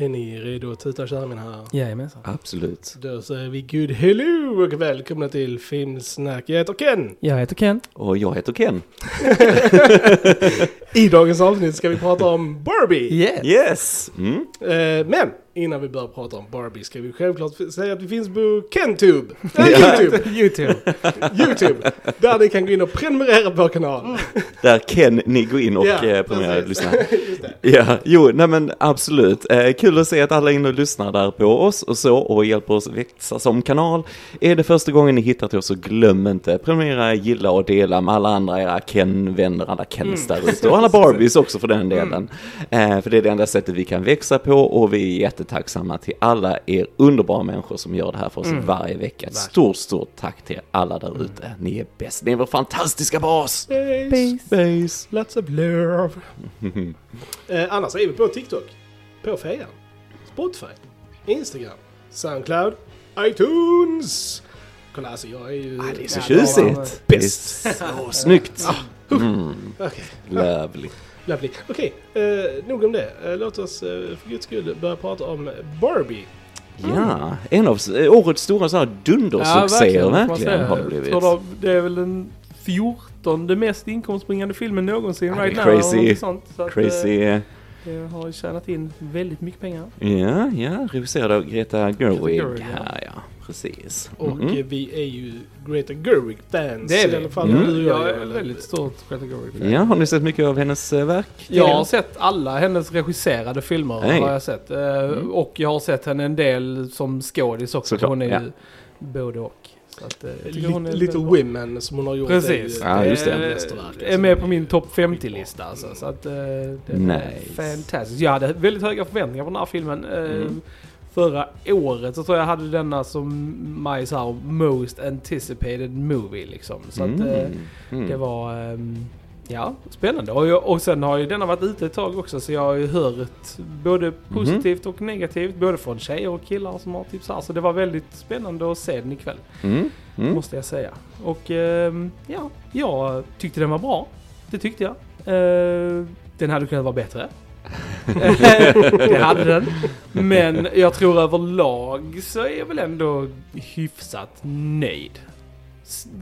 Är ni redo att tuta och köra mina herrar? Jajamensan. Absolut. Då säger vi good hello och välkomna till Filmsnack. Jag heter Ken. Jag heter Ken. Och jag heter Ken. I dagens avsnitt ska vi prata om Barbie. Yeah. Yes! Mm. Eh, men innan vi börjar prata om Barbie ska vi självklart säga att vi finns på KenTube. Äh, YouTube. Youtube. YouTube. Där ni kan gå in och prenumerera på vår kanal. Där Ken ni går in och Ja, ja, prenumererar och det. Ja, jo, nej men absolut. Eh, kul att se att alla är inne och lyssnar där på oss och så och hjälper oss växa som kanal. Är det första gången ni hittar till oss så glöm inte prenumerera, gilla och dela med alla andra era Ken-vänner, alla Kens där ute och alla Barbies också för den delen. Eh, för det är det enda sättet vi kan växa på och vi är jättetacksamma till alla er underbara människor som gör det här för oss varje vecka. Ett stort, stort tack till alla där ute. Ni är bäst, ni är vår fantastiska bas! Space. Space! Lots of love. eh, annars är vi på TikTok. På Fejan. Spotify. Instagram. Soundcloud. iTunes. Kolla alltså jag är ju... Ah, det är så Ja, tjusigt! Så snyggt! Mm, Okej. lovely. Lovely. Okej, eh, nog om det. Eh, låt oss eh, för guds skull börja prata om Barbie. Ja, en av årets stora så här dundersuccéer man verkligen säga. har det blivit. Tror det- Det är väl den fjortonde mest inkomstbringande filmen någonsin Ja, right now. crazy. Sånt, så att, Crazy. eh, Det har tjänat in väldigt mycket pengar. Ja, ja, regisserad av Greta Gerwig. Gerwig, ja. Ja, ja, precis. Och Mhm. eh, vi är ju Greta Gerwig-fans. Det är I vi. alla fall Mm. du och jag. Jag är väldigt stort Greta Gerwig-fan. Ja, har ni sett mycket av hennes eh, verk? Jag har sett alla hennes regisserade filmer. Nej. Har jag sett. Eh, Mm. Och jag har sett henne en del som skådis också. Såklart, hon är ja. ju både och. Så att, Little bra. Women som hon har gjort. Precis. är Ja, just det. är är alltså. med på min topp 50-lista alltså. Så att det är Nice. fantastiskt. Jag hade väldigt höga förväntningar på den här filmen. Mm. Förra året så tror jag hade denna som my så här, most anticipated movie liksom. Så att eh, Mm. det var ehm, Ja, spännande. Och, jag, och sen har ju denna varit ute ett tag också så jag har ju hört både positivt och negativt. Både från tjejer och killar som har tips här. Så det var väldigt spännande att se den ikväll. Mm. Mm. Måste jag säga. Och ehm, ja, jag tyckte den var bra. Det tyckte jag. Eh, den hade kunnat vara bättre. det hade den. Men jag tror överlag så är jag väl ändå hyfsat nöjd.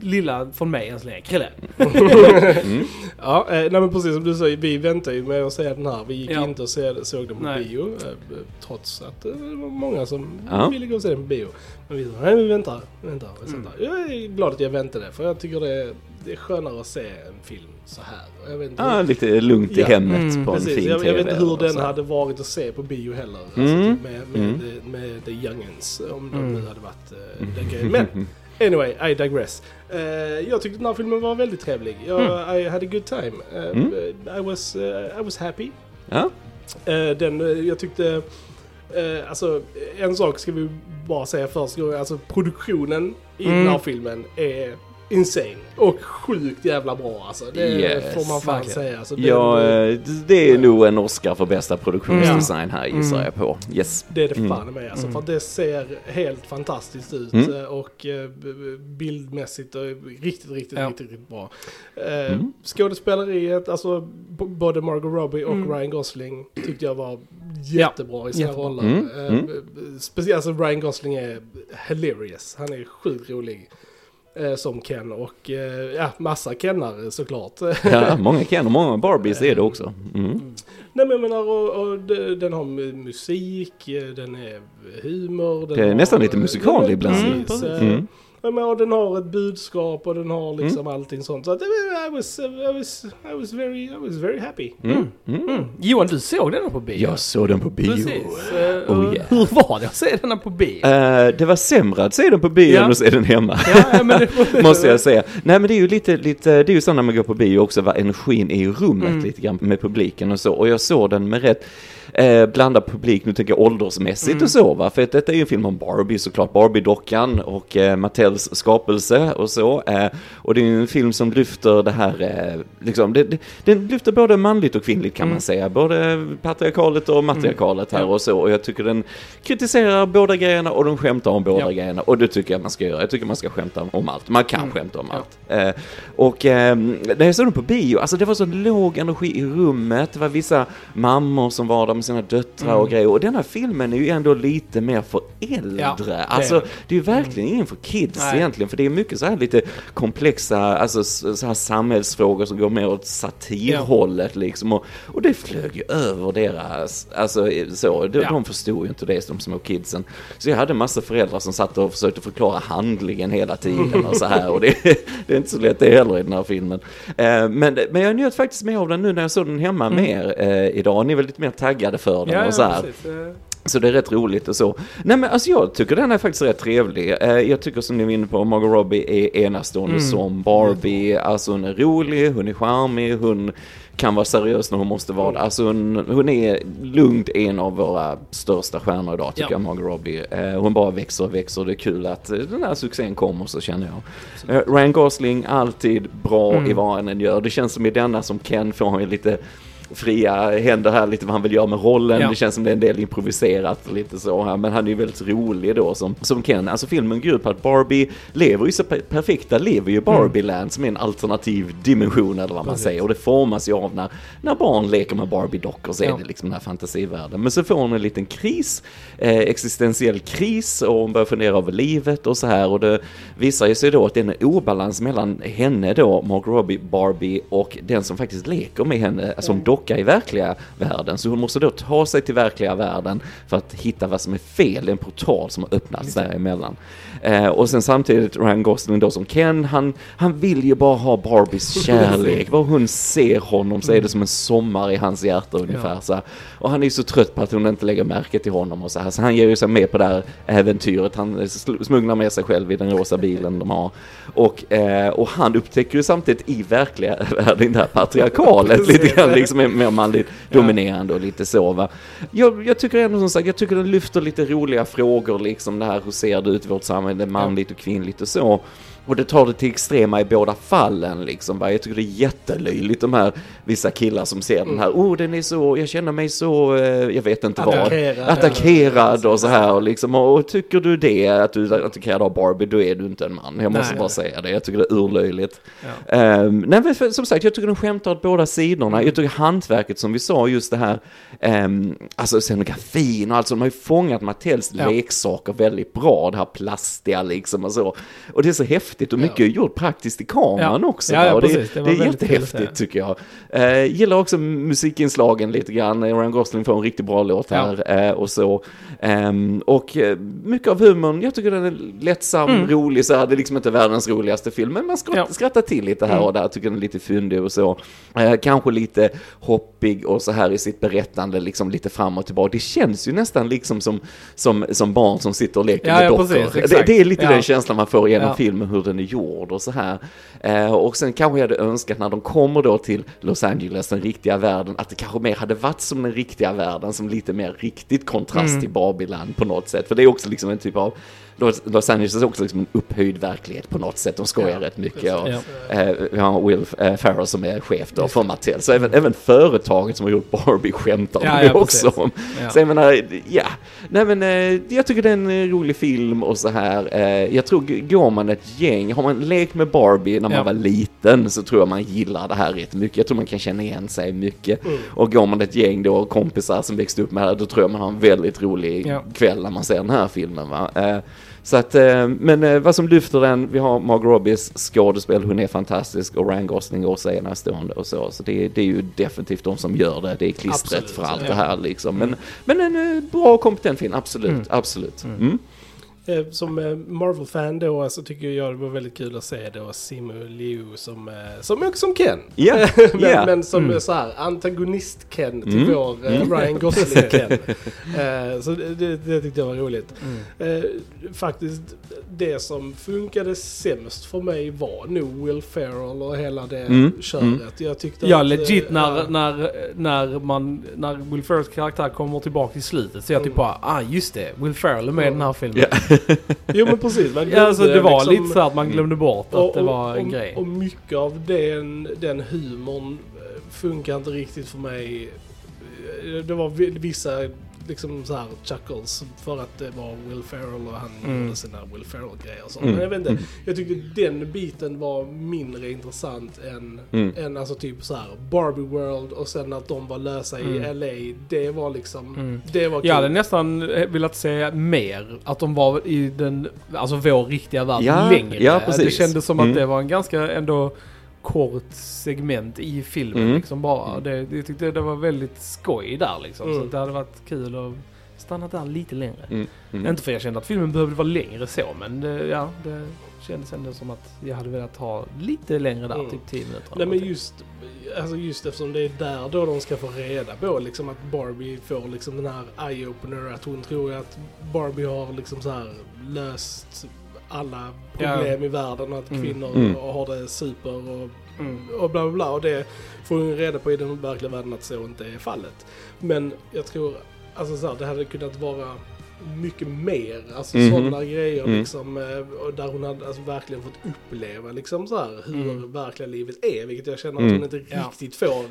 Lilla från mig än så länge. Krille. Mm. Ja, eh, nej men precis som du säger, vi väntar ju med att se den här. Vi gick Ja. inte och såg den på Nej. bio. Eh, trots att eh, det var många som Ja. ville gå och se den på bio. Men vi sa, nej vi väntar, väntar, Mm. väntar. Jag är glad att jag väntade, för jag tycker det är, det är skönare att se en film så här. Jag vet inte, Ja, hur, lite lugnt i Ja. hemmet Mm, på en precis, fin jag, jag vet inte TV hur den så. hade varit att se på bio heller. Alltså, Mm. typ med, med, Mm. the, med The Youngins, om de Mm. nu hade varit uh, den grejen. Men Anyway, I digress. Eh, jag tyckte den här filmen var väldigt trevlig. Jag, I had a good time. Mm. I, was, I was happy. Ja, den, jag tyckte... eh, alltså, en sak ska vi bara säga först. Alltså, produktionen i Mm. den här filmen är insane. Och sjukt jävla bra alltså. Det Yes, får man fan verkligen. säga. Alltså, den- ja eh, det är nog en Oscar för bästa produktionsdesign här gissar Mm. jag på. Yes. Det är det Mm. fan med alltså, Mm. för det ser helt fantastiskt ut Mm. eh, och eh, bildmässigt och riktigt, riktigt, Ja. riktigt, riktigt bra. Mm. Skådespeleriet, alltså både Margot Robbie och Mm. Ryan Gosling tyckte jag var jättebra i sina Jättebra. roller. Mm. Mm. Speciellt alltså Ryan Gosling är hilarious, han är sjukt rolig. Eh, Som Ken och eh, ja, massa Kennar såklart. Ja, många Ken och många Barbies är det också. Mm. Nej men jag menar, och, och de- den har mu- musik, eh, den är humor. Den Det är har, nästan lite musikal ibland. Precis. Mm, eh, Mm. men, och den har ett budskap och den har liksom allting sånt. Så att, eh, I, was, I, was, I, was very, I was very happy. Mm. Mm. Mm. Johan, du såg denna på bio? Jag såg den på bio. Precis. Eh, Oh, yeah. Hur var det att se denna på bio? Eh, det var sämre att se den på bio Ja. än att se den hemma. ja, det, Måste jag säga. Nej men det är ju lite, lite, det är ju så när man går på bio också vad energin är i rummet Mm. lite grann med publiken och så. Och jag såg den med rätt eh, blandad publik, nu tänker jag åldersmässigt Mm. och så va. För att detta är ju en film om Barbie såklart, Barbie-dockan och eh, Mattels skapelse och så. Eh, och det är en film som lyfter det här, eh, liksom, det, det, den lyfter både manligt och kvinnligt kan Mm. man säga. Både patriarkalet och matriarkalet här Ja. och så. Och jag tycker den kritiserar båda grejerna och de skämtar om båda Ja. grejerna. Och det tycker jag man ska göra. Jag tycker man ska skämta om allt. Man kan Mm. skämta om Ja. allt. Eh, och eh, när jag såg den på bio, alltså det var så låg energi i rummet. Det var vissa mammor som var där med sina döttrar och grejer. Och denna filmen är ju ändå lite mer för äldre. Ja, det är alltså, det. är ju verkligen ingen för kids Nej. egentligen. För det är mycket så här lite komplexa, alltså så här samhällsfrågor som går mer åt satirhållet liksom. Och, och det flög ju över deras, alltså så, de, Ja. de förstod ju inte det, de små kidsen. Så jag hade massa föräldrar som satt och försökte förklara handlingen hela tiden och så här. Och det, det är inte så lätt det heller i den här filmen. Eh, men, men jag njöt faktiskt mer av den nu när jag såg den hemma mer eh, idag. Ni är väl lite mer taggade för den Ja, och så här. precis. Så det är rätt roligt och så. Nej men alltså jag tycker den är faktiskt rätt trevlig. Eh, jag tycker som ni var inne på, Margot Robbie är enastående Mm. som Barbie. Alltså hon är rolig, hon är charmig, hon kan vara seriös när hon måste vara det. Alltså hon, hon är lugnt en av våra största stjärnor idag tycker Ja. jag, Margot Robbie. Eh, hon bara växer och växer och det är kul att den här succén kommer så känner jag. Eh, Ryan Gosling, alltid bra Mm. i vad han än gör. Det känns som i denna som Ken får han lite fria händer här lite vad han vill göra med rollen. Ja. Det känns som det är en del improviserat och lite så här. Men han är ju väldigt rolig då som, som Ken. Alltså filmen går ut på att Barbie lever ju så per- perfekta, lever ju Barbie-land som är en alternativ dimension eller vad man Mm. Precis. säger. Och det formas ju av när, när barn leker med Barbie-dockor så är Ja. det liksom den här fantasivärlden. Men så får hon en liten kris, eh, existentiell kris och hon börjar fundera över livet och så här. Och det visar ju sig då att det är en obalans mellan henne då, Margot Robbie, Barbie och den som faktiskt leker med henne som docka i verkliga världen. Så hon måste då ta sig till verkliga världen för att hitta vad som är fel. Det är en portal som har öppnats däremellan. Eh, och sen samtidigt Ryan Gosling då som Ken, han, han vill ju bara ha Barbies kärlek. Vad hon ser honom så är det som en sommar i hans hjärta ungefär. Så här. Och han är ju så trött på att hon inte lägger märke till honom och så här. Så han ger ju sig med på det här äventyret. Han smugglar med sig själv i den rosa bilen de har. Och, eh, och han upptäcker ju samtidigt i verkliga världen det här patriarkalet lite grann, liksom mer manligt dominerande och lite så va. Jag, jag tycker ändå som sagt, jag tycker den lyfter lite roliga frågor liksom det här, hur ser det ut i vårt samhälle, manligt och kvinnligt och så. Och det tar det till extrema i båda fallen liksom. va. Jag tycker det är jättelöjligt de här vissa killar som ser den här, oh den är så, jag känner mig så, eh, jag vet inte vad, Attackerad. och så här och liksom, och tycker du det, att du är attackerad av Barbie, då är du inte en man. Jag måste Nej. bara säga det, jag tycker det är urlöjligt. Ja. Ehm, nej men för, som sagt, jag tycker de skämtar åt båda sidorna. Jag tycker hantverket som vi sa, just det här, um, alltså scenografin och allt så, de har ju fångat Mattels Ja. leksaker väldigt bra, det här plastiga liksom och så. Och det är så häftigt och mycket är gjort praktiskt i kameran Ja. också. Ja, ja, och det, precis. Det det, var är jättehäftigt tycker jag. Uh, gillar också musikinslagen lite grann, Ryan Gosling får en riktigt bra låt här eh, och så. Ehm, och eh, mycket av humorn, jag tycker den är lättsam, rolig så här, det är liksom inte världens roligaste film, men man skrattar, Mm. Ja. skrattar till lite här och där, tycker den är lite fyndig och så. Eh, kanske lite hoppig och så här i sitt berättande, liksom lite fram och tillbaka. Det känns ju nästan liksom som, som, som barn som sitter och leker Ja, med ja, dockor. det, det är lite Ja. den känslan man får genom Ja. filmen, hur den är gjord och så här. Eh, och sen kanske jag hade önskat när de kommer då till Los Angeles, den riktiga världen, att det kanske mer hade varit som den riktiga världen, som lite mer riktigt kontrast Mm. till Barbieland på något sätt. För det är också liksom en typ av Los, Angeles är också liksom en upphöjd verklighet på något sätt. De skojar Ja, rätt mycket. Och, Ja. eh, vi har Will eh, Ferrell som är chef då för Mattel. Så även, även företaget som har gjort Barbie skämtar Ja, de ja, också om. Ja. Så jag menar, ja. Nej men eh, jag tycker det är en eh, rolig film och så här. Eh, jag tror, går man ett gäng, har man lekt med Barbie när man var liten så tror jag man gillar det här rätt mycket. Jag tror man kan känna igen sig mycket. Mm. Och går man ett gäng då, kompisar som växte upp med det här, då tror jag man har en väldigt rolig kväll när man ser den här filmen va. Så att, eh, men eh, vad som lyfter den, vi har Margot Robbies skådespel, hon är fantastisk och Ryan Gosling också är enastående och så. Så det, det är ju definitivt de som gör det, det är klistret Absolut, för allt ja. det här liksom. Men, men en eh, bra och kompetent film, absolut, absolut. Mm. Eh, Som eh, Marvel-fan då så tycker jag det var väldigt kul att se då Simu Liu som, eh, som också som Ken. Ja, men, ja. men som Mm. så här antagonist-Ken till Mm. vår Mm. Ryan Gosling-Ken. så det, det, tyckte jag var roligt. Mm. Faktiskt det som funkade sämst för mig var nog Will Ferrell och hela det Mm. köret. Mm. Jag tyckte Ja, att, legit när, ja. när, när, man, när Will Ferrells karaktär kommer tillbaka i slutet så jag typ Mm. bara, ah just det, Will Ferrell är med i den här filmen. Ja. Jo men precis. Man Ja, alltså det var liksom- lite så att man glömde bort att det var en och, grej. Och mycket av den, den humorn eh, funkar inte riktigt för mig. Eh, Det var vi- vissa liksom så här chuckles för att det var Will Ferrell och han Mm. gjorde sina Will Ferrell-grejer och så. Mm. Men jag vet inte, Mm. jag tyckte den biten var mindre intressant än, Mm. än alltså typ så här Barbie World och sen att de var lösa i Mm. LA. Det var liksom, Mm. det var kul. Jag hade nästan velat se mer, att de var i den, alltså vår riktiga värld Ja, längre. ja, precis. Det kändes som Mm. att det var en ganska ändå kort segment i filmen Mm. liksom bara. Mm. Det, jag tyckte det var väldigt skoj där liksom. Mm. Så det hade varit kul att stanna där lite längre. Mm. Mm. Inte för jag kände att filmen behövde vara längre så, men det, ja, det kändes ändå som att jag hade velat ha lite längre där, Mm. typ 10 minuter. Nej men just, alltså just eftersom det är där då de ska få reda på liksom att Barbie får liksom den här eye-opener att hon tror att Barbie har liksom så här löst alla problem i världen och att Mm. kvinnor Mm. har det super och, Mm. och bla bla bla och det får hon reda på i den verkliga världen att så inte är fallet. Men jag tror, alltså så här, det hade kunnat vara mycket mer, alltså Mhm. sådana grejer Mm. liksom, eh, och där hon hade alltså verkligen fått uppleva liksom så här hur Mm. verkliga livet är, vilket jag känner att Mm. hon inte Ja. riktigt får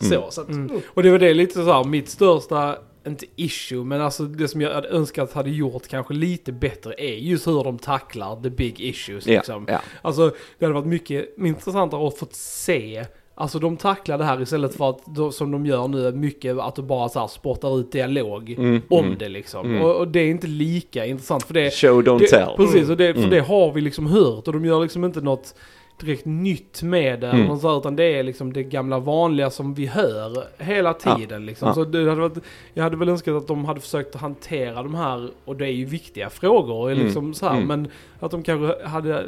så. så att, Mm. mm. Och det var det lite så här, mitt största, inte issue, men alltså det som jag hade önskat hade gjort kanske lite bättre är just hur de tacklar the big issues liksom. ja. Alltså det hade varit mycket intressantare att få se Alltså de tacklar det här istället för att, som de gör nu, mycket att de bara så här spottar ut dialog Mm, om mm. det liksom. Mm. Och, och det är inte lika intressant för det... Show don't det, tell. Precis, och det, för Mm. det har vi liksom hört och de gör liksom inte något direkt nytt med det. Mm. Så utan det är liksom det gamla vanliga som vi hör hela tiden. Liksom. Ja. Så det hade varit, jag hade väl önskat att de hade försökt hantera de här, och det är ju viktiga frågor, Mm. liksom så här, Mm. men att de kanske hade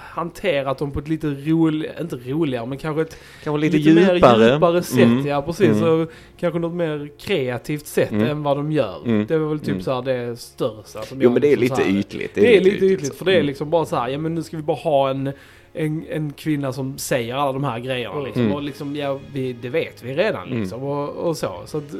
hanterat dem på ett lite roligare, inte roligare, men kanske ett Kanske lite, mer djupare. djupare sätt. Mm. Ja, precis. Mm. Kanske något mer kreativt sätt Mm. än vad de gör. Mm. Det var väl typ Mm. så här det största. Som Jo men det är liksom lite så här- ytligt. det är lite ytligt, för det är Mm. liksom bara så här, ja men nu ska vi bara ha en, en, en kvinna som säger alla de här grejerna liksom. Mm. Och liksom, ja, vi, det vet vi redan Mm. liksom. Och, och så. Så att,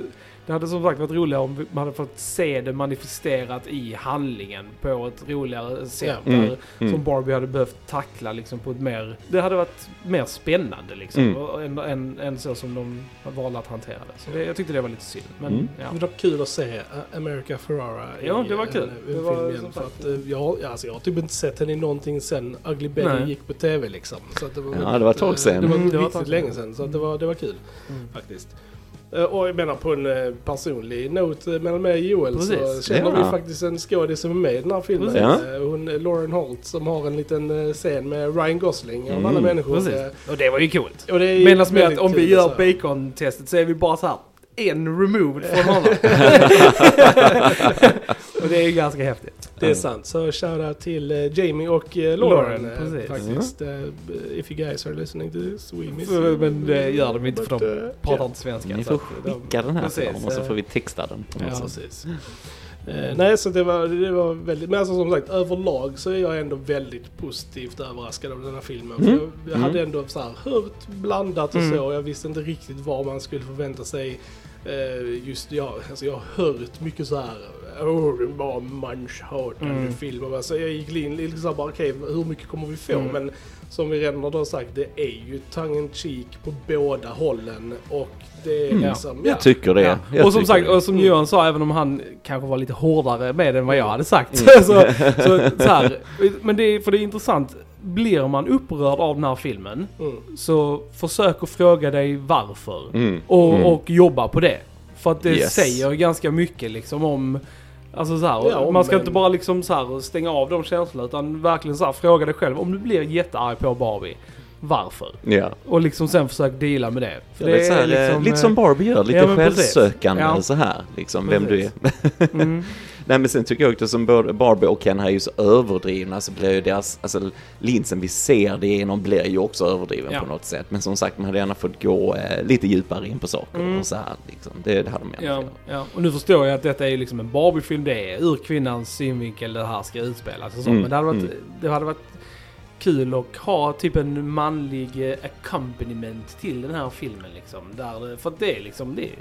det hade som sagt varit roligare om man hade fått se det manifesterat i handlingen på ett roligare sätt. Mm. Där, Mm. Som Barbie hade behövt tackla liksom på ett mer... Det hade varit mer spännande liksom. Mm. Än, än, än så som de valde att hantera det. Så det, jag tyckte det var lite synd. Men Mm. ja. Det var kul att se uh, America Ferrara i Ja, det var kul. en, Det en var film igen. som För att, eh, jag, alltså, jag har typ inte sett henne i någonting sen Ugly Betty gick på tv liksom. Så att det var Ja, väldigt, det var ett tag eh, sedan. Det var Mm, det var riktigt länge sedan. Så att det, var, det var kul Mm. faktiskt. Eh, Och jag menar på en eh, personlig not eh, mellan mig och Joel så Precis. känner Ja. vi faktiskt en skådis som är med i den här filmen. Ja. Hon, Lauren Holt som har en liten scen med Ryan Gosling av Mm, alla människor. Precis. Och det var ju coolt. Och det Medan med att om vi gör så. bacon-testet så är vi bara så här en removed från honom. och det är ju ganska häftigt. Det är sant. Så shoutout till eh, Jamie och uh, Lauren. Lauren, precis. faktiskt. Eh, if you guys are listening to this, we miss Men- you. men det gör de inte, för de Pratar ja. inte svenska. Ni så får de- skicka den här Precis, till dem och så får vi texta den. Ja, precis. Eh, nej, så det var, det var väldigt... Men alltså som sagt, överlag så är jag ändå väldigt positivt överraskad av den här filmen. För Mm. jag, jag hade ändå så här hört blandat och Mm. så. Jag visste inte riktigt vad man skulle förvänta sig. Just ja, alltså jag har hört mycket så här. Var manshatande Mm. film. Alltså jag gick in liksom bara, okej, hur mycket kommer vi få? Mm. Men som vi redan har sagt, det är ju tongue in cheek på båda hållen. Och det är Mm. liksom, ja. Jag tycker det. Ja. Jag och som sagt, det. och som Mm. Johan sa, även om han kanske var lite hårdare med det än vad jag hade sagt. Mm. så, så, så här, men det är, för det är intressant, blir man upprörd av den här filmen Mm. så försök att fråga dig varför. Mm. Och, Mm. och jobba på det. För att det Yes. säger ganska mycket liksom om... Alltså så här, Ja, man ska men- inte bara liksom så här stänga av de känslorna utan verkligen så här fråga dig själv om du blir jättearg på Barbie. Varför? Ja. Och liksom sen försök deala med det. För Ja, det här, liksom, eh, lite eh, som Barbie gör, lite ja, självsökande Ja. så här. Liksom, vem du är. Mm, Nej men sen tycker jag också som både Barbie och Ken här är ju så överdrivna så blir ju deras, alltså linsen vi ser det genom blir ju också överdriven Ja. på något sätt. Men som sagt man hade gärna fått gå eh, lite djupare in på saker Mm. och så här liksom. Det, det hade de ja, ja. Och nu förstår jag att detta är liksom en Barbie-film. Det är ur kvinnans synvinkel det här ska utspelas och så. Mm, Men det hade, varit, mm. det hade varit kul att ha typ en manlig eh, accompaniment till den här filmen liksom. Där, det- för att det är liksom, det är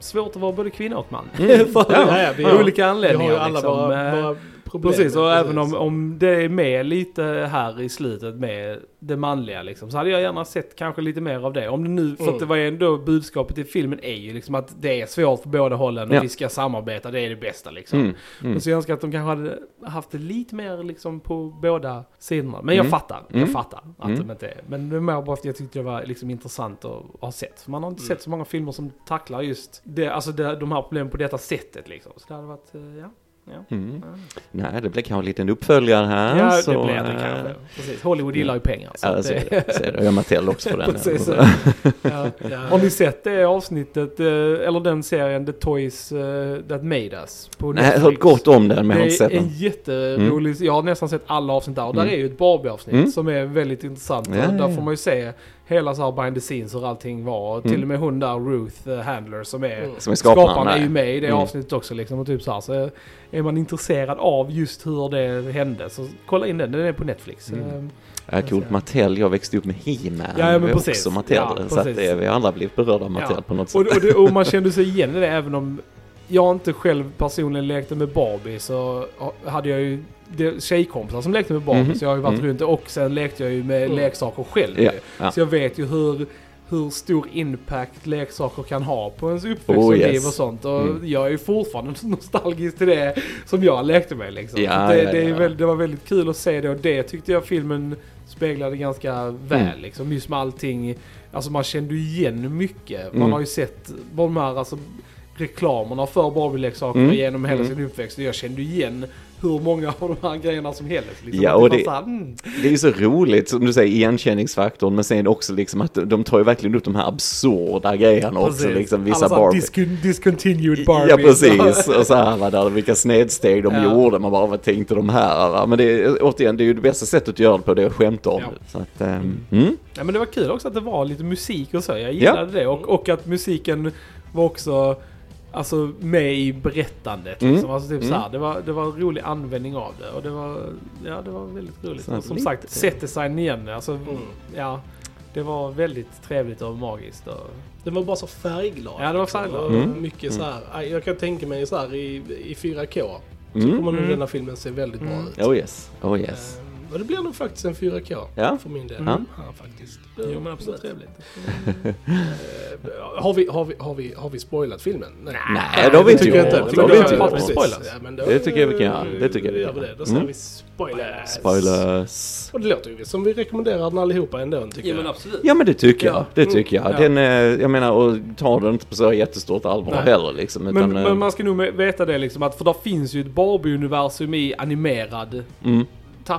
svårt att vara både kvinna och man. Mm. för Ja, ja, vi olika Vi anledningar. har ju alla liksom. våra, Eh, våra problemet. Precis, och även om, om det är med lite här i slutet med det manliga liksom, så hade jag gärna sett kanske lite mer av det. Om det nu, för Mm. att det var ändå budskapet i filmen är ju liksom att det är svårt för båda hållen och Ja. vi ska samarbeta, det är det bästa liksom. Mm. Mm. Men så jag önskar att de kanske hade haft det lite mer liksom på båda sidorna. Men jag Mm. fattar, jag Mm. fattar att Mm. de inte är. Men det är mer bara för att jag tyckte det var liksom intressant att ha sett. För man har inte Mm. sett så många filmer som tacklar just det, alltså det, de här problemen på detta sättet liksom. Så det hade varit, eh, ja. Ja. Mm. ja. Nej, det blir kanske en liten uppföljare här. Ja, så, det blir det eh, kanske. Precis. Hollywood gillar ju pengar. Så Ja, att så är det, det. Så är det. Jag Mattel också på den. Precis. Ja. Ja. Har ni sett det avsnittet, eh, eller den serien The Toys eh, That Made Us? På Nej, jag har hört gott om den, men jag har inte det sett är en den. jätterolig, jag har nästan sett alla avsnitt där och där Mm. är ju ett Barbie-avsnitt Mm. som är väldigt intressant. Ja, och där ja. får man ju se hela så här behind the scenes hur allting var. Och Till Mm. och med hon där Ruth eh, Handler som är Mm. Som är skaparen. skaparen är ju med i det Mm. avsnittet också liksom. Och typ så, här, så är man intresserad av just hur det hände så kolla in den, den är på Netflix. Mm. Eh, Ja, coolt. Mattel, jag växte upp med He-Man. Ja, ja, men precis. Också Mattel. Ja, så att det, vi har alla blivit berörda av Mattel Ja. på något Och, sätt. och, det, och man kände sig igen i det även om jag inte själv personligen lekte med Barbie så hade jag ju det, tjejkompisar som lekte med Barbie Mhm. så jag har ju varit Mm. runt och sen lekte jag ju med Mm. leksaker själv. Ju. ja. Så jag vet ju hur, hur stor impact leksaker kan ha på ens uppväxt Oh, och yes. liv och sånt. Och Mm. jag är ju fortfarande nostalgisk till det som jag lekte med liksom. Ja, det, ja, det, är ja. Väldigt, det var väldigt kul att se det och det tyckte jag filmen speglade ganska väl Mm. liksom. Just med allting. Alltså man kände ju igen mycket. Man Mm. har ju sett de här alltså, reklamerna för Barbie-leksaker Mm. genom hela Mm. sin uppväxt. Och jag kände igen hur många av de här grejerna som helst. Liksom. Ja, och det- mm. Det är ju så roligt, som du säger, igenkänningsfaktorn, men sen också liksom att de tar ju verkligen upp de här absurda grejerna också, Precis. liksom vissa Alla så här Barbie. discon- discontinued Barbie. Ja precis, och så här va, där, vilka snedsteg de Ja. gjorde, man bara vad tänkte de här? Va? Men det är, återigen, det är ju det bästa sättet att göra det på, det är att skämta om Ja. Så att, ehm, mm. Ja, men det var kul också att det var lite musik och så. Jag gillade det. Och, och att musiken var också alltså, med i berättandet. Mm. Liksom. Alltså, typ Mm. så här, det, var, det var en rolig användning av det. Och det var, ja, det var väldigt roligt. Så och som lite- sagt, setdesign igen. Alltså, Mm. ja, det var väldigt trevligt och magiskt. Och, Den var bara så färgglad. Ja, det var färgglad. Mm. Mycket så här. Jag kan tänka mig så här i, i 4K. Så Mm. kommer nog Mm. denna filmen se väldigt bra Mm. ut. Oh yes, oh yes. Ehm, Och det blir nog faktiskt en 4K Ja. för min del. Mm. Ja, faktiskt. jo, men absolut trevligt. Eh, har, vi, har, vi, har, vi, har vi spoilat filmen? Nej, Nej, det har vi inte tycker jag gjort. inte. Det Men. Ja, men då, Det tycker jag vi kan göra. Det tycker jag vi kan vi det. göra. Då säger Mm. vi spoilers. Spoilers. Och det låter ju som vi rekommenderar den allihopa ändå, tycker men jag. absolut. Ja men det tycker jag, Ja. det Mm. tycker jag. Ja. Den, eh, jag menar, och tar den inte på så jättestort allvar Nej. heller liksom. Utan, Men, eh, men man ska nog veta det liksom att för där finns ju ett Barbie-universum i animerad mm,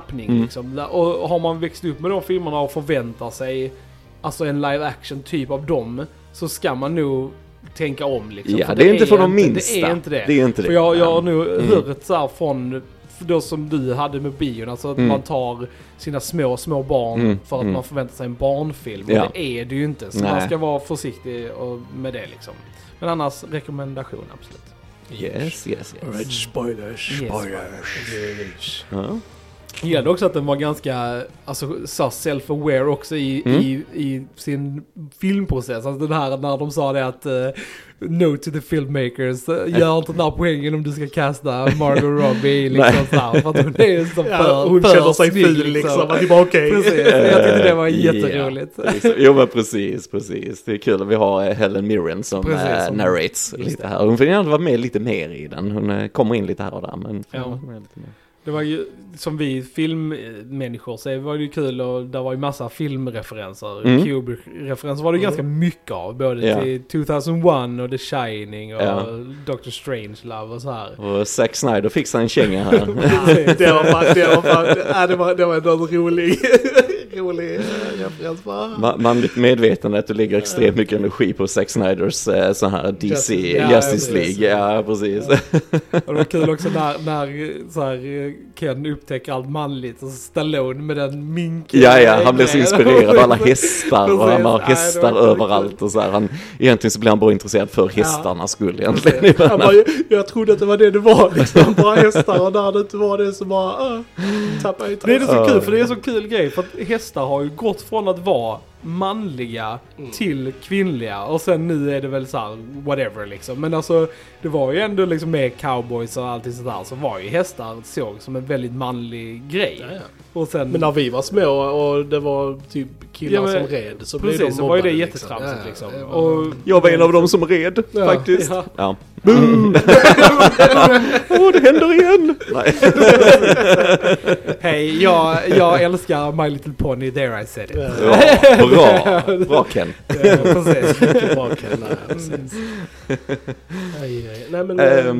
tappning Mm. liksom. Och har man växt upp med de filmerna och förväntar sig alltså en live action typ av dem så ska man nog tänka om liksom. ja, För det är inte för de minsta. Det är inte det. Det är inte det. För jag, jag har Nej. nu Mm. hört så här från då som du hade med bion, alltså att Mm. man tar sina små, små barn Mm, för att mm. man förväntar sig en barnfilm. Och Ja. det är det ju inte. Så Nej. man ska vara försiktig och, med det liksom. Men annars rekommendation absolut. Yes, yes, yes. spoilers, spoilers. Ja. Jag gillade också att den var ganska alltså, så self-aware också i, Mm. i, i sin filmprocess. Alltså den här när de sa det att uh, No to the filmmakers, uh, gör inte den här poängen om du ska kasta Margot Robbie liksom Nej. så här, För att hon är så Ja, för, hon för känner sig snygg, ful liksom. Att det var okej. Precis, jag tyckte det var Eh, jätteroligt. ja, liksom. Jo men precis, precis. Det är kul att vi har eh, Helen Mirren som, Precis, eh, som- narrates lite här. Hon får gärna vara med lite mer i den. Hon eh, kommer in lite här och där men... Ja. Det var ju, som vi filmmänniskor så var det ju kul och det var ju massa filmreferenser. Mm. Kubrick-referenser var det Mm. ganska mycket av. Både Ja. till 2001 och The Shining och Ja. Doctor Strangelove och så här. Och Zack Snyder fixar en känga här. det var fan, det var fan, ja, det var, det var ändå en rolig, rolig eh, referens bara. Ma- manligt medvetande att det ligger extremt mycket energi på Zack Snyders eh, sån här DC, Justice- ja. League. Ja, precis. Och det var kul också när, när så här, Ken upptäcker allt manligt och Stallone med den minken. Ja, ja, han blir så inspirerad av alla hästar och han har hästar Nej, överallt och så här. Han, egentligen så blir han bara intresserad för hästarnas skull egentligen. Han bara, jag trodde att det var det det var liksom, bara hästar och när det inte var det så bara, uh, tappade jag Det är det så kul, för det är så kul grej. För att hästar har ju gått från att vara manliga till kvinnliga och sen nu är det väl så här whatever liksom. Men alltså det var ju ändå liksom med cowboys och allting sådär så var ju hästar såg som en väldigt manlig grej. Ja, ja. Och sen... Men när vi var små och det var typ killar Ja, men- som red så blev de Precis, så var ju det mobbade, jättetramsigt Ja, liksom. var- Och, Jag var en av dem som red, Ja, faktiskt. ja. Ja. Åh, det händer igen! Hej, jag, jag älskar My Little Pony, there I said it. Ja, bra. Bra Ken. Ja, precis. mycket bra Ken. Nej, precis. Aj, aj. Nej men... eh,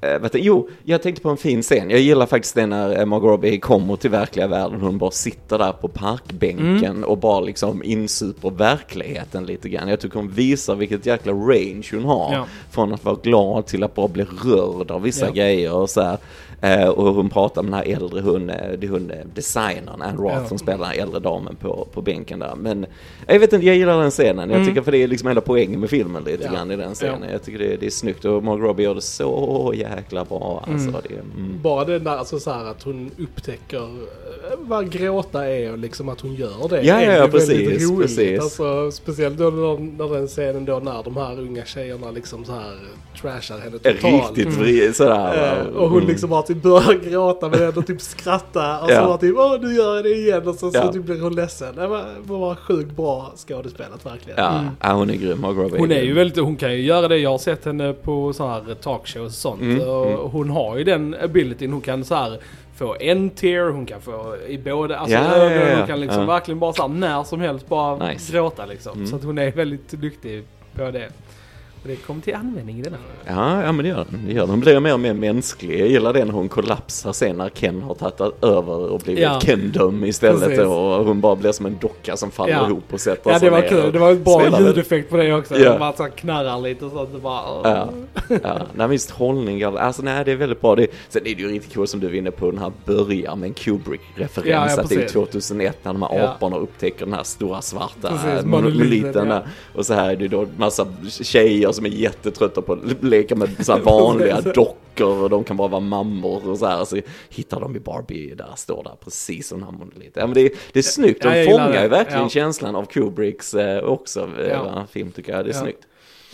Eh, du, jo, jag tänkte på en fin scen. Jag gillar faktiskt det när eh, Margot Robbie kommer till verkliga världen. Hon bara sitter där på parkbänken Mm. och bara liksom insuper verkligheten lite grann. Jag tycker hon visar vilket jäkla range hon har. Ja. Från att vara glad till att bara bli rörd av vissa Ja. grejer och så här. Eh, och hon pratar med den här äldre hon, eh, det hon designern, Anne Roth, Ja. som spelar den här äldre damen på, på bänken där. Men jag vet inte, jag gillar den scenen. Jag Mm. tycker för det är liksom hela poängen med filmen lite Ja. grann i den scenen. Jag tycker det, det är snyggt och Margot Robbie gör det så jäkla bra. Alltså, Mm. det, mm. Bara det där alltså så här att hon upptäcker eh, vad gråta är och liksom att hon gör det. Ja, är ja, precis, roligt. precis. Alltså, speciellt då när, när den scenen då när de här unga tjejerna liksom så här trashar henne Är totalt. Riktigt vri, sådär. Eh, va? och hon Mm. liksom bara typ börjar gråta men ändå typ skratta och så Ja. bara typ åh nu gör jag det igen och så, så Ja. typ blir hon ledsen. Det var, var sjukt bra skådespelat verkligen. Ja, Mm. ja, hon är grym. Hon är ju väldigt, hon kan ju göra det. Jag har sett henne på så här talkshows och sånt. Mm, och mm. hon har ju den abilityn. Hon kan så här få en tear, hon kan få i båda, alltså Ja, ja, ögonen. ja, Hon kan liksom verkligen bara så här, när som helst bara Nice. gråta liksom. Mm. Så att hon är väldigt duktig på det. Och det kommer till användning i denna. Ja, ja men det gör den. Det gör den. Blir mer och mer mänsklig. Jag gillar det när hon kollapsar sen när Ken har tagit över och blivit Ja. Kendom istället. Precis. Och hon bara blir som en docka som faller Ja. ihop och sätter Ja sig det var ner kul. Det var en bra ljudeffekt på det också. Ja. Ja. Man så knarrar lite och sånt. Bara, Ja, ja. Nej, visst hållning, alltså nej det är väldigt bra. Det, sen är det ju riktigt kul som du var inne på, den här börjar med en Kubrick-referens. Ja, ja, att det är precis. 2001 när de här Ja. aporna upptäcker den här stora svarta monoliten, ja. Och så här är det då massa tjejer som är jättetrötta på att leka med så vanliga dockor och de kan bara vara mammor och så här. Så hittar de i Barbie där, står där precis som här monoliten. Ja men det är, det är snyggt, de fångar ju verkligen Ja. känslan av Kubricks eh, också, eh, Ja. film tycker jag. Det är Ja. snyggt.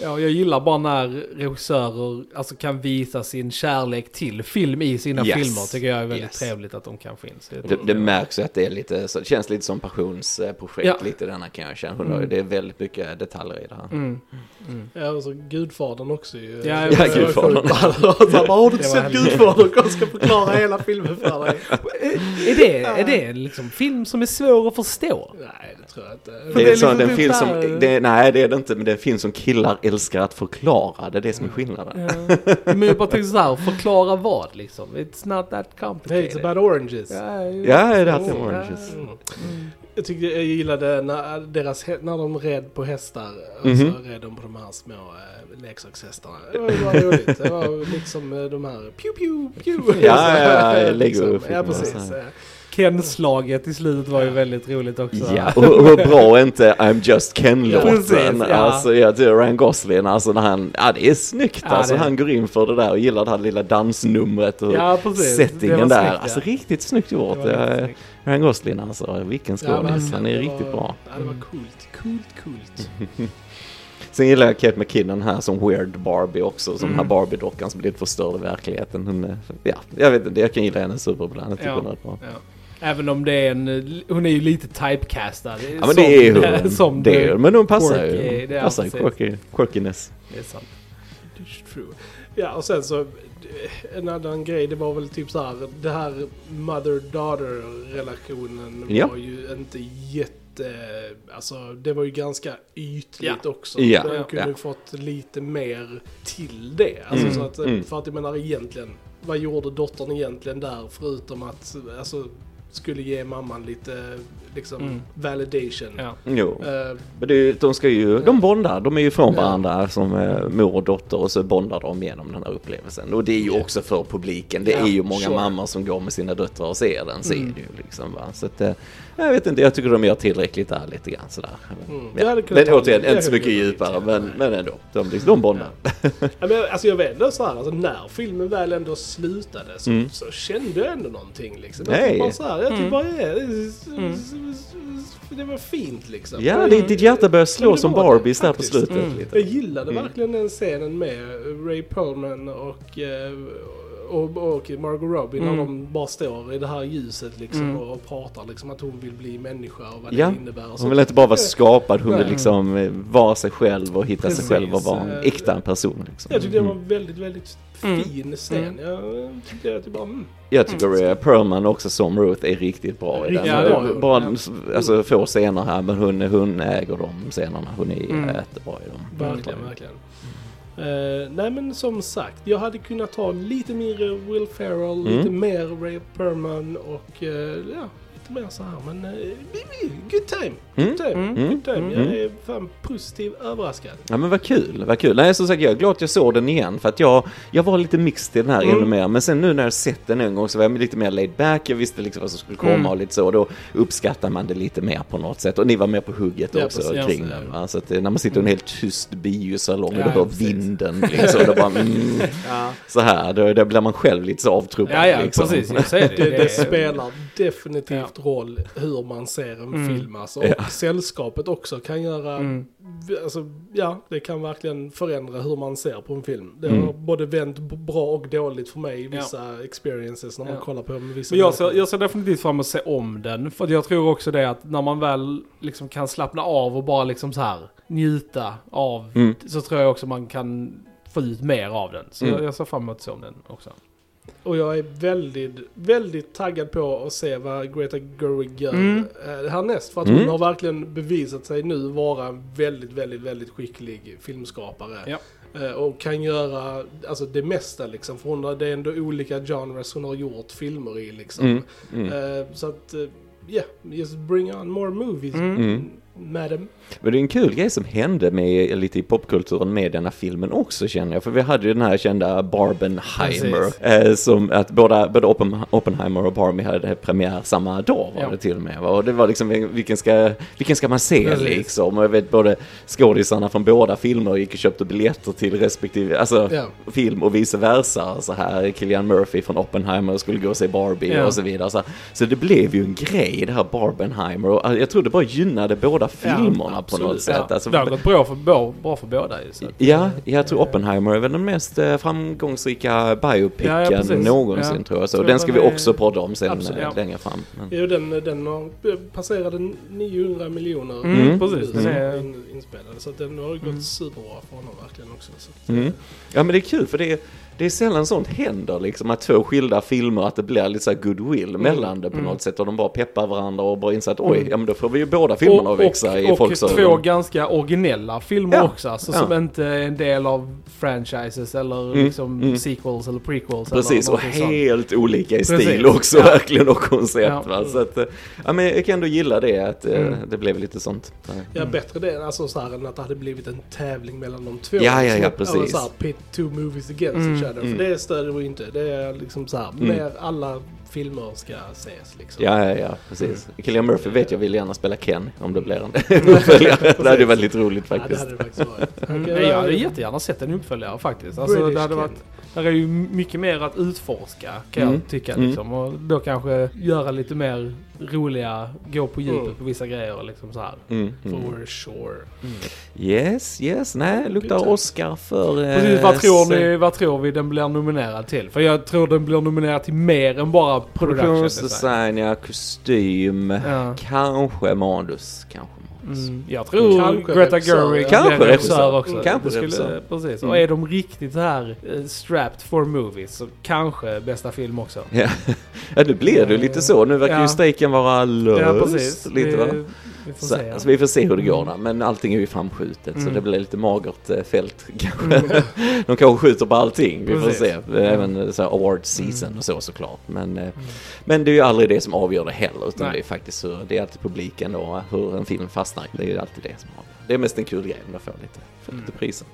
Ja, jag gillar bara när regissörer alltså, kan visa sin kärlek till film i sina Yes. filmer. Tycker jag är väldigt Yes. trevligt att de kan jag Det, det märks ju att det är lite, så, det känns lite som passionsprojekt Ja. lite denna kan jag känna. Mm. Det är väldigt mycket detaljer i det här. Mm. Mm. Ja, och så Gudfadern också ju. Ja, Det ja, Gudfadern. här, bara, Har du inte Det sett. Gudfadern? Jag ska förklara hela filmen för dig. Är det, är det en liksom film som är svår att förstå? Nej, det tror jag inte. Det det är, är så, liksom den typ film så som, det, nej det är det inte, men det är en film som killar älskar att förklara. Det är det som är skillnaden. Ja. Men jag bara tänkte så här, förklara vad liksom? It's not that Hey, complicated. it's about oranges. Ja, det är alltid Oh, oranges. Mm. Mm. Jag tyckte jag gillade när, deras, när de red på hästar och Mhm. så red de på de här små äh, leksakshästarna. Det var, det var roligt. Det var liksom eh, de här pew pew pew. Ja, ja, ja, Lego Ja, precis. Ken-slaget i slutet var ju väldigt roligt också. Ja, och hur bra är inte I'm just Ja, precis, Ken-låten? ja. Alltså, jag tycker Ryan Gosling, alltså när han, ja det är snyggt Ja, alltså. det- Han går in för det där och gillar det här lilla dansnumret och Ja, precis. Settingen var där. snyggt, ja. Alltså riktigt snyggt gjort. Det var Ja, väldigt snyggt. Ryan Gosling alltså, vilken Ja, skådis. verkligen. han är riktigt var, bra. Ja, det var coolt. Coolt, coolt. Sen gillar jag Kate McKinnon här som Weird Barbie också, som den här Mm. Barbie-dockan som blivit förstörd i verkligheten. Hon, är- ja, jag vet inte, jag kan gilla henne superbra. Jag tycker Ja. hon är bra. Ja. Även om det är en, hon är ju lite typecastad. Ja men det är hon. som det är, men hon passar quirky, ju. det är Passar quirky, quirkiness. Det är sant. True. Ja, och sen så en annan grej, det var väl typ så här, det här mother-daughter-relationen Ja. var ju inte jätte, alltså det var ju ganska ytligt Ja. också. Ja. De kunde Ja. fått lite mer till det. Alltså Mm. så att, Mm. för att jag menar egentligen, vad gjorde dottern egentligen där förutom att, alltså, skulle ge mamman lite liksom Mm. validation. Ja. Jo. Eh, Men det, de ska ju, de bondar, de är ju från Ja. varandra som eh, mor och dotter och så bondar de genom den här upplevelsen. Och det är ju Ja. också för publiken, det Ja, är ju många sure. mammor som går med sina döttrar och ser den, ser Mm. det ju liksom va. Så att, eh, Jag vet inte, jag tycker de gör tillräckligt där lite grann sådär. Mm. Ja. Men återigen, det. inte så mycket djupare, men, men ändå. De, liksom, de bondar. Ja, men, alltså jag vet ändå så här, alltså, när filmen väl ändå slutade så, Mm. så kände jag ändå någonting liksom. Nej. Jag typ bara jag typ Mm. bara, ja, Mm. det var fint liksom. Ja, Jag- ditt, ditt hjärta börjar Men slå det som det, Barbies där på slutet. Mm. Lite. Jag gillade Mm. verkligen den scenen med Ray Perlman och, eh, och, och Margot Robbie när Mm. de bara står i det här ljuset liksom Mm. och pratar liksom att hon vill bli människa och vad Ja, det innebär. Och Hon vill inte bara vara skapad, hon vill liksom eh, vara sig själv och hitta sig Precis. själv och vara en äkta person. Liksom. Jag tyckte det var Mm. en väldigt, väldigt Mm. fin scen. Jag tyckte jag typ bara, mm. Jag tycker eh, Perlman också som Ruth är riktigt bra i den. Ja, bara ja. alltså, få scener här, men hon, hon äger de scenerna. Hon är Mm. jättebra i dem. Verkligen, verkligen. Eh, nej men som sagt, jag hade kunnat ta lite mindre Will Ferrell, Mm. lite mer Ray Perlman och eh, ja, mer så här. Men uh, good time, Mm. good time, Mm. good time. Mm. Jag är fan positivt överraskad. Ja men vad kul, vad kul. Nej som sagt jag är glad att jag såg den igen för att jag, jag var lite mixed i den här Mm. ännu mer. Men sen nu när jag sett den en gång så var jag lite mer laid back. Jag visste liksom vad som skulle komma Mm. och lite så. Och då uppskattar man det lite mer på något sätt. Och ni var med på hugget Ja, också precis. kring Ja, den. Va? Så att eh, när man sitter i en helt tyst biosalong och Ja, du hör precis. vinden liksom. Och då bara mm, Ja, så här. Då, då blir man själv lite så avtrubbad. ja, ja liksom. precis. Jag säger det. Det, det spelar definitivt roll hur man ser en Mm. film alltså. Och Ja. sällskapet också kan göra, Mm. alltså, ja det kan verkligen förändra hur man ser på en film. Det Mm. har både vänt bra och dåligt för mig i vissa experiences när man Ja. kollar på med vissa Men jag ser, jag ser definitivt fram emot att se om den. För jag tror också det att när man väl liksom kan slappna av och bara liksom så här njuta av. Mm. Så tror jag också man kan få ut mer av den. Så Mm. jag, jag ser fram emot att se om den också. Och jag är väldigt, väldigt taggad på att se vad Greta Gerwig gör Mm. eh, härnäst. För att Mm. hon har verkligen bevisat sig nu vara en väldigt, väldigt, väldigt skicklig filmskapare. Ja. Eh, Och kan göra alltså, det mesta liksom. För hon det är ändå olika genres hon har gjort filmer i liksom. Mm. Mm. Eh, Så att, ja, yeah, just bring on more movies, Mm. madam. Men det är en kul grej som hände med, lite i popkulturen med denna filmen också känner jag. För vi hade ju den här kända Barbenheimer. Eh, som att båda, både Oppen, Oppenheimer och Barbie hade premiär samma dag var Ja. det till och med. va? Och det var liksom vilken ska, vilken ska man se Precis. liksom. Och jag vet både skådisarna från båda filmer gick och köpte biljetter till respektive, alltså Ja. film och vice versa. Så här Killian Murphy från Oppenheimer skulle gå och se Barbie Ja. och så vidare. Så, så det blev ju en grej det här Barbenheimer. Och eh, jag tror det bara gynnade båda filmerna på absolut. något sätt. Ja, Alltså, det har gått bra för, bra, bra för båda ju. Så. att- Ja, jag tror Oppenheimer är väl den mest eh, framgångsrika biopicen Ja, ja, någonsin Ja. tror jag. Så Tror den ska vi också podda om sen Absolut. eh, Ja. längre fram. Men, Jo, den, den har passerade 900 miljoner Mm, nu precis. in, inspelade. Så den har gått Mm. superbra för honom verkligen också. Så att, mm. Ja men det är kul för det är, det är sällan sånt händer liksom att två skilda filmer att det blir lite så goodwill mellan det på Mm. något sätt och de bara peppar varandra och bara inser att oj, Mm. ja men då får vi ju båda filmerna att växa i och folks och två ögon. ganska originella filmer Ja. också. Alltså, Ja. Som inte är en del av franchises eller Mm, liksom mm. sequels eller prequels. Precis, eller och någonting sånt. helt olika i stil Precis. också Ja. verkligen och koncept. Ja. Så att, eh, ja men jag kan ändå gilla det att eh, Mm. det blev lite sånt. Ja, bättre det alltså, så här, än att det hade blivit en tävling mellan de två. Ja, ja, ja, Som att- precis. Eller så här, pit two movies against Other. mm. För det stöder vi inte. Det är liksom så här, Mm. mer alla filmer ska ses liksom. Ja, ja, ja, precis. Mm. Killian Murphy vet jag vill gärna spela Ken om det blir en uppföljare. det hade ju varit lite roligt Ja, det faktiskt. hade det faktiskt varit. Mm. Jag hade jättegärna sett en uppföljare faktiskt. Alltså, British det hade varit, där är ju mycket mer att utforska kan Mm. jag tycka. Mm. Liksom. Och då kanske göra lite mer roliga, gå på djupet Mm. på vissa grejer och liksom så här. Mm, mm. For sure. Yes, yes, nej, luktar Oscar för... eh, Precis, vad tror, ni, vad tror vi den blir nominerad till? För jag tror den blir nominerad till mer än bara Produktionsdesign, ja, kostym, Ja. kanske manus, kanske manus. Mm, jag tror Kanske Greta Gerwig Kanske bli regissör. också. Mm, kanske skulle, regissör. Precis. Mm. Och är de riktigt här eh, strapped for movies så kanske bästa film också. Ja. ja, nu blir det ju lite så. Nu verkar Ja. ju strejken vara löst. Ja, precis. Lite, va? Vi, får Så, se. alltså, vi får se hur det går Mm. där, men allting är ju framskjutet så Mm. det blir lite magert eh, fält kanske. De kanske skjuter på allting, vi Precis. får se. Även eh, så award season och så såklart. Men, eh, men det är ju aldrig det som avgör det heller, utan Nej. det är faktiskt hur, det är alltid publiken då, hur en film fastnar. Det är ju alltid det som avgör. det är mest en kul grej om jag får lite, får lite priser.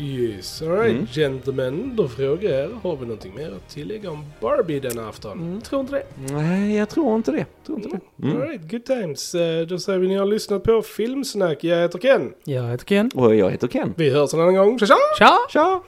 Yes, alright Mm. gentlemen. Då frågar jag er, har vi någonting mer att tillägga om Barbie denna afton? Mm, tror inte det. Nej, jag tror inte det. Tror inte det. Mm. Alright, good times. Eh, Då säger vi ni har lyssnat på Filmsnack. Jag heter Ken. Jag heter Ken. Och jag heter Ken. Vi hörs en annan gång. Tja tja! Tja! Tja!